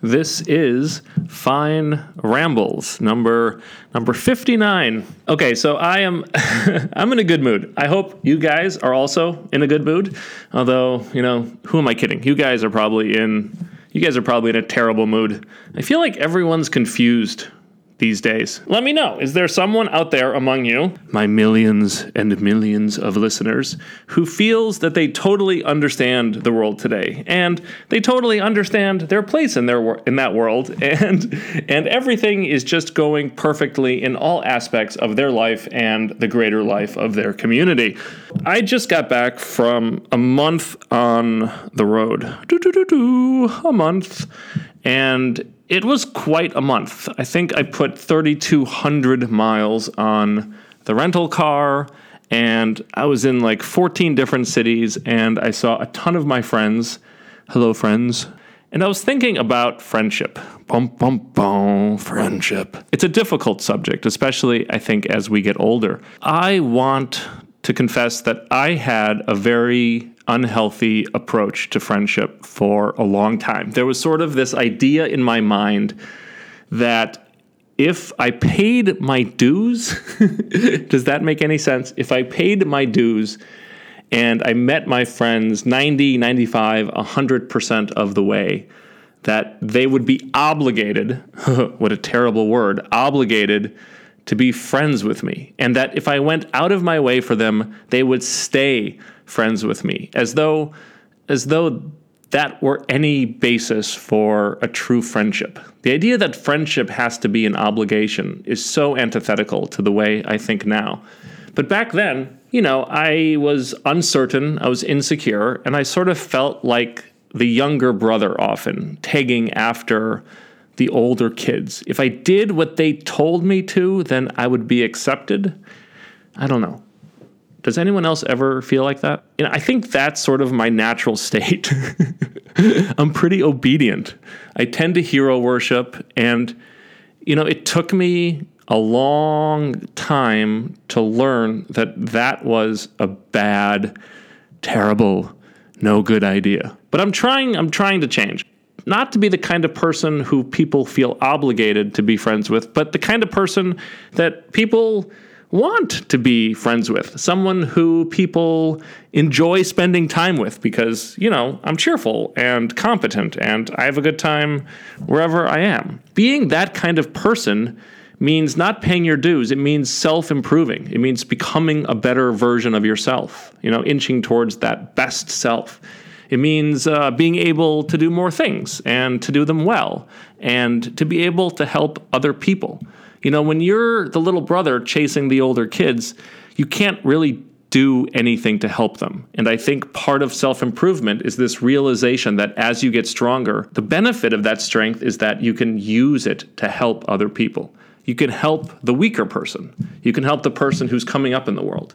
This is Fine Rambles, number number 59. Okay, so I am I'm in a good mood. I hope you guys are also in a good mood. Although, you know, who am I kidding? You guys are probably in you guys are probably in a terrible mood. I feel like everyone's confused these days. Let me know. Is there someone out there among you, my millions and millions of listeners, who feels that they totally understand the world today and they totally understand their place in their in that world and and everything is just going perfectly in all aspects of their life and the greater life of their community. I just got back from a month on the road. A month and it was quite a month. I think I put 3,200 miles on the rental car, and I was in like 14 different cities, and I saw a ton of my friends. Hello, friends. And I was thinking about friendship. Bum, bum, bum, friendship. It's a difficult subject, especially, I think, as we get older. I want to confess that I had a very unhealthy approach to friendship for a long time. There was sort of this idea in my mind that if I paid my dues, does that make any sense? If I paid my dues and I met my friends 90, 95, 100% of the way, that they would be obligated, what a terrible word, obligated to be friends with me. And that if I went out of my way for them, they would stay friends with me, as though as though that were any basis for a true friendship. The idea that friendship has to be an obligation is so antithetical to the way I think now. But back then, you know, I was uncertain, I was insecure, and I sort of felt like the younger brother often, tagging after the older kids. If I did what they told me to, then I would be accepted. I don't know. Does anyone else ever feel like that? You know, I think that's sort of my natural state. I'm pretty obedient. I tend to hero worship, and you know, it took me a long time to learn that that was a bad, terrible, no good idea. But I'm trying. I'm trying to change. Not to be the kind of person who people feel obligated to be friends with, but the kind of person that people want to be friends with, someone who people enjoy spending time with because, you know, I'm cheerful and competent and I have a good time wherever I am. Being that kind of person means not paying your dues. It means self improving. It means becoming a better version of yourself, you know, inching towards that best self. It means uh, being able to do more things and to do them well and to be able to help other people. You know, when you're the little brother chasing the older kids, you can't really do anything to help them. And I think part of self improvement is this realization that as you get stronger, the benefit of that strength is that you can use it to help other people. You can help the weaker person. You can help the person who's coming up in the world.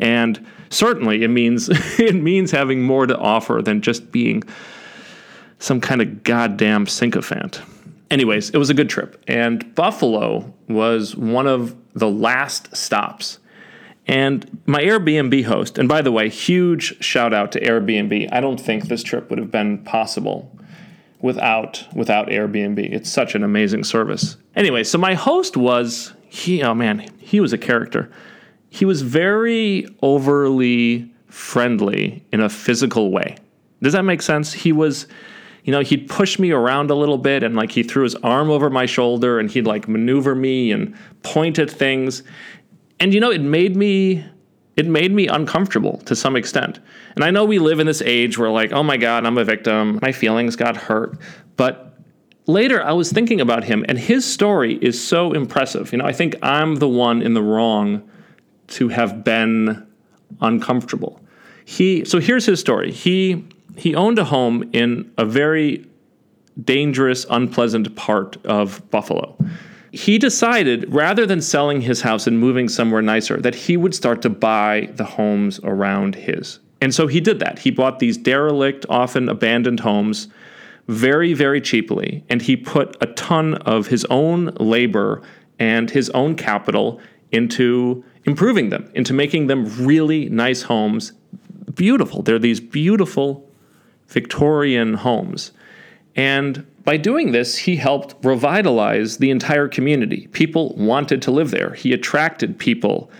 And certainly it means it means having more to offer than just being some kind of goddamn sycophant anyways, it was a good trip. And Buffalo was one of the last stops. And my Airbnb host, and by the way, huge shout out to Airbnb. I don't think this trip would have been possible without without Airbnb. It's such an amazing service. Anyway, so my host was he oh man, he was a character. He was very overly friendly in a physical way. Does that make sense? He was you know, he'd push me around a little bit and like he threw his arm over my shoulder and he'd like maneuver me and point at things. And you know, it made me it made me uncomfortable to some extent. And I know we live in this age where like, oh my god, I'm a victim. My feelings got hurt. But later I was thinking about him and his story is so impressive. You know, I think I'm the one in the wrong to have been uncomfortable. He so here's his story. He he owned a home in a very dangerous, unpleasant part of Buffalo. He decided, rather than selling his house and moving somewhere nicer, that he would start to buy the homes around his. And so he did that. He bought these derelict, often abandoned homes very, very cheaply. And he put a ton of his own labor and his own capital into improving them, into making them really nice homes. Beautiful. They're these beautiful Victorian homes. And by doing this, he helped revitalize the entire community. People wanted to live there. He attracted people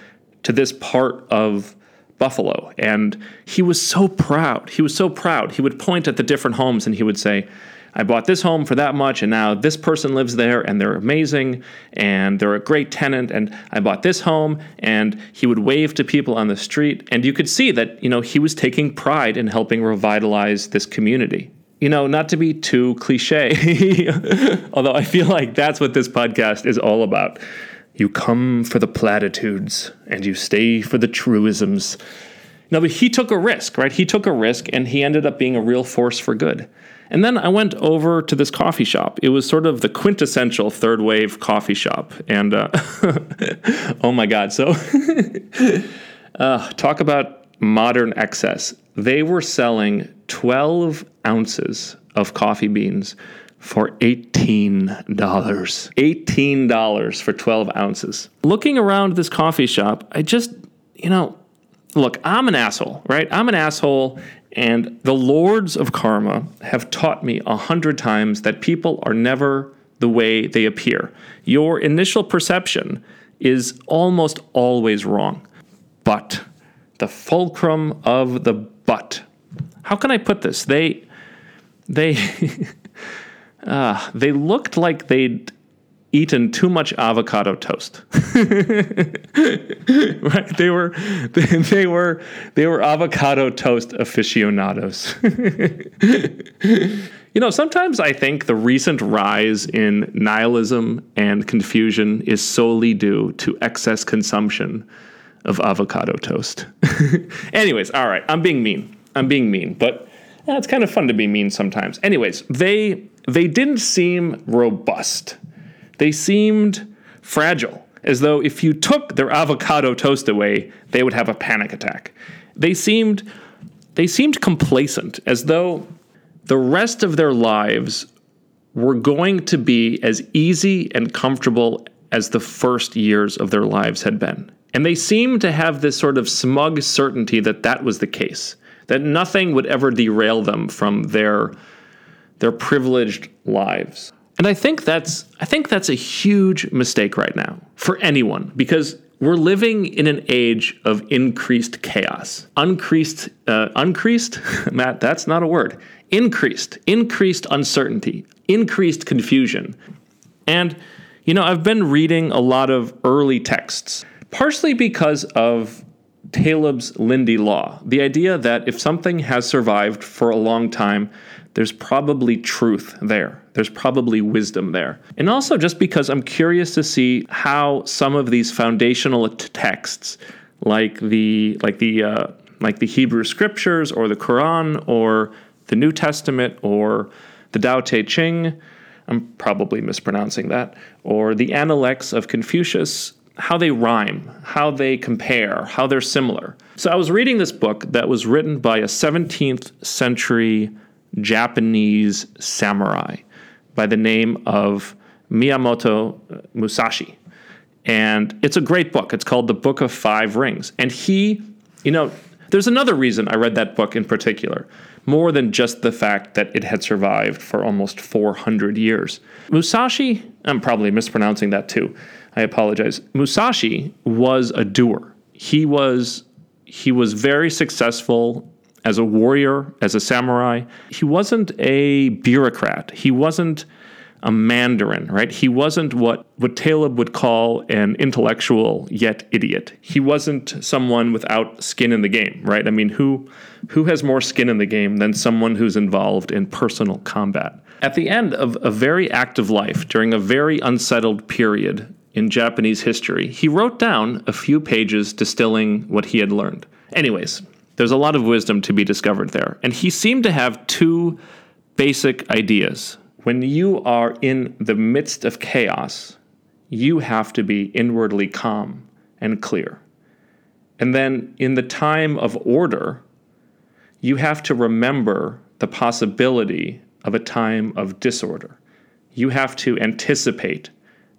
to this part of Buffalo. And he was so proud. He was so proud. He would point at the different homes and he would say, I bought this home for that much, and now this person lives there, and they're amazing, and they're a great tenant. And I bought this home, and he would wave to people on the street, and you could see that you know he was taking pride in helping revitalize this community. You know, not to be too cliche, although I feel like that's what this podcast is all about. You come for the platitudes, and you stay for the truisms. No, but he took a risk, right? He took a risk, and he ended up being a real force for good. And then I went over to this coffee shop. It was sort of the quintessential third wave coffee shop. And uh, oh my God. So uh, talk about modern excess. They were selling 12 ounces of coffee beans for $18. $18 for 12 ounces. Looking around this coffee shop, I just, you know, look, I'm an asshole, right? I'm an asshole and the lords of karma have taught me a hundred times that people are never the way they appear. Your initial perception is almost always wrong. But the fulcrum of the but. How can I put this? They they uh, they looked like they'd eaten too much avocado toast. right? They were they, were they were avocado toast aficionados. you know, sometimes I think the recent rise in nihilism and confusion is solely due to excess consumption of avocado toast. Anyways, all right, I'm being mean. I'm being mean, but yeah, it's kind of fun to be mean sometimes. Anyways, they they didn't seem robust they seemed fragile, as though if you took their avocado toast away, they would have a panic attack. They seemed they seemed complacent, as though the rest of their lives were going to be as easy and comfortable as the first years of their lives had been. And they seemed to have this sort of smug certainty that that was the case, that nothing would ever derail them from their, their privileged lives. And I think that's I think that's a huge mistake right now for anyone because we're living in an age of increased chaos. Uncreased, uh, uncreased, Matt, that's not a word. Increased, increased uncertainty, increased confusion. And, you know, I've been reading a lot of early texts, partially because of Taleb's Lindy Law, the idea that if something has survived for a long time, there's probably truth there. There's probably wisdom there. And also just because I'm curious to see how some of these foundational texts, like the like the uh, like the Hebrew scriptures or the Quran or the New Testament or the Tao Te Ching, I'm probably mispronouncing that, or the Analects of Confucius, how they rhyme, how they compare, how they're similar. So I was reading this book that was written by a 17th century Japanese samurai by the name of Miyamoto Musashi. And it's a great book. It's called The Book of Five Rings. And he, you know, there's another reason I read that book in particular, more than just the fact that it had survived for almost 400 years. Musashi, I'm probably mispronouncing that too. I apologize. Musashi was a doer. He was he was very successful as a warrior, as a samurai. He wasn't a bureaucrat. He wasn't a mandarin, right? He wasn't what, what Taleb would call an intellectual yet idiot. He wasn't someone without skin in the game, right? I mean, who who has more skin in the game than someone who's involved in personal combat? At the end of a very active life, during a very unsettled period in Japanese history, he wrote down a few pages distilling what he had learned. Anyways, there's a lot of wisdom to be discovered there. And he seemed to have two basic ideas. When you are in the midst of chaos, you have to be inwardly calm and clear. And then in the time of order, you have to remember the possibility of a time of disorder. You have to anticipate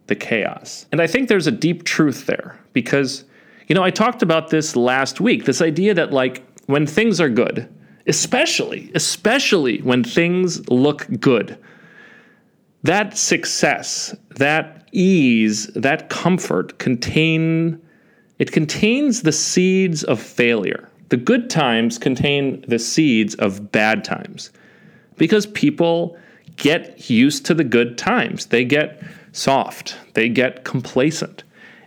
the chaos. And I think there's a deep truth there because, you know, I talked about this last week this idea that, like, when things are good, especially, especially when things look good, that success, that ease, that comfort contain it contains the seeds of failure. The good times contain the seeds of bad times because people get used to the good times. They get soft, they get complacent.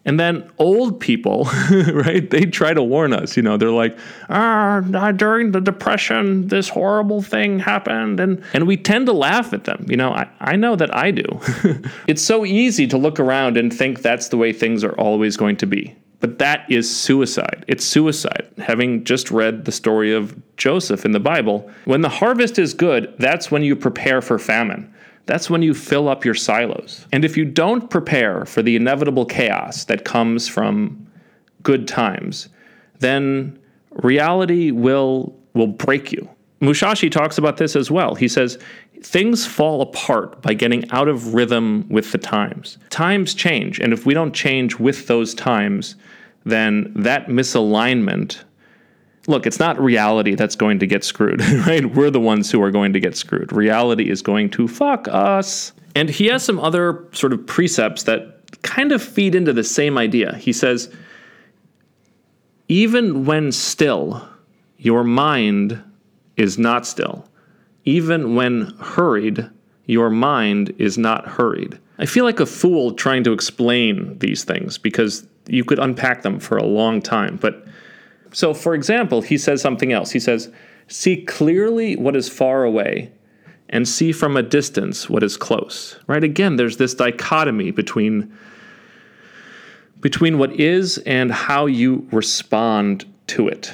And then old people, right? They try to warn us. You know, they're like, ah, during the depression, this horrible thing happened. And, and we tend to laugh at them. You know, I, I know that I do. it's so easy to look around and think that's the way things are always going to be. But that is suicide. It's suicide. Having just read the story of Joseph in the Bible, when the harvest is good, that's when you prepare for famine. That's when you fill up your silos. And if you don't prepare for the inevitable chaos that comes from good times, then reality will will break you. Musashi talks about this as well. He says things fall apart by getting out of rhythm with the times. Times change, and if we don't change with those times, then that misalignment look, it's not reality that's going to get screwed, right? We're the ones who are going to get screwed. Reality is going to fuck us. And he has some other sort of precepts that kind of feed into the same idea. He says, even when still, your mind is not still. Even when hurried, your mind is not hurried. I feel like a fool trying to explain these things because you could unpack them for a long time. But so, for example, he says something else. He says, See clearly what is far away and see from a distance what is close. Right? Again, there's this dichotomy between between what is and how you respond to it.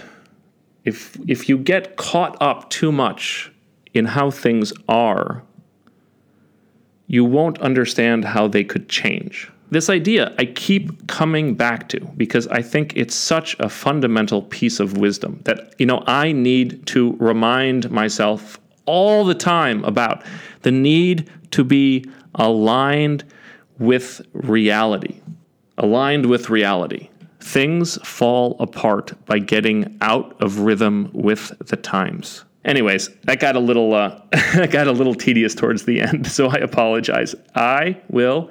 If if you get caught up too much in how things are, you won't understand how they could change this idea I keep coming back to because I think it's such a fundamental piece of wisdom that, you know, I need to remind myself all the time about the need to be aligned with reality. Aligned with reality. Things fall apart by getting out of rhythm with the times. Anyways, that got a little uh, that got a little tedious towards the end, so I apologize. I will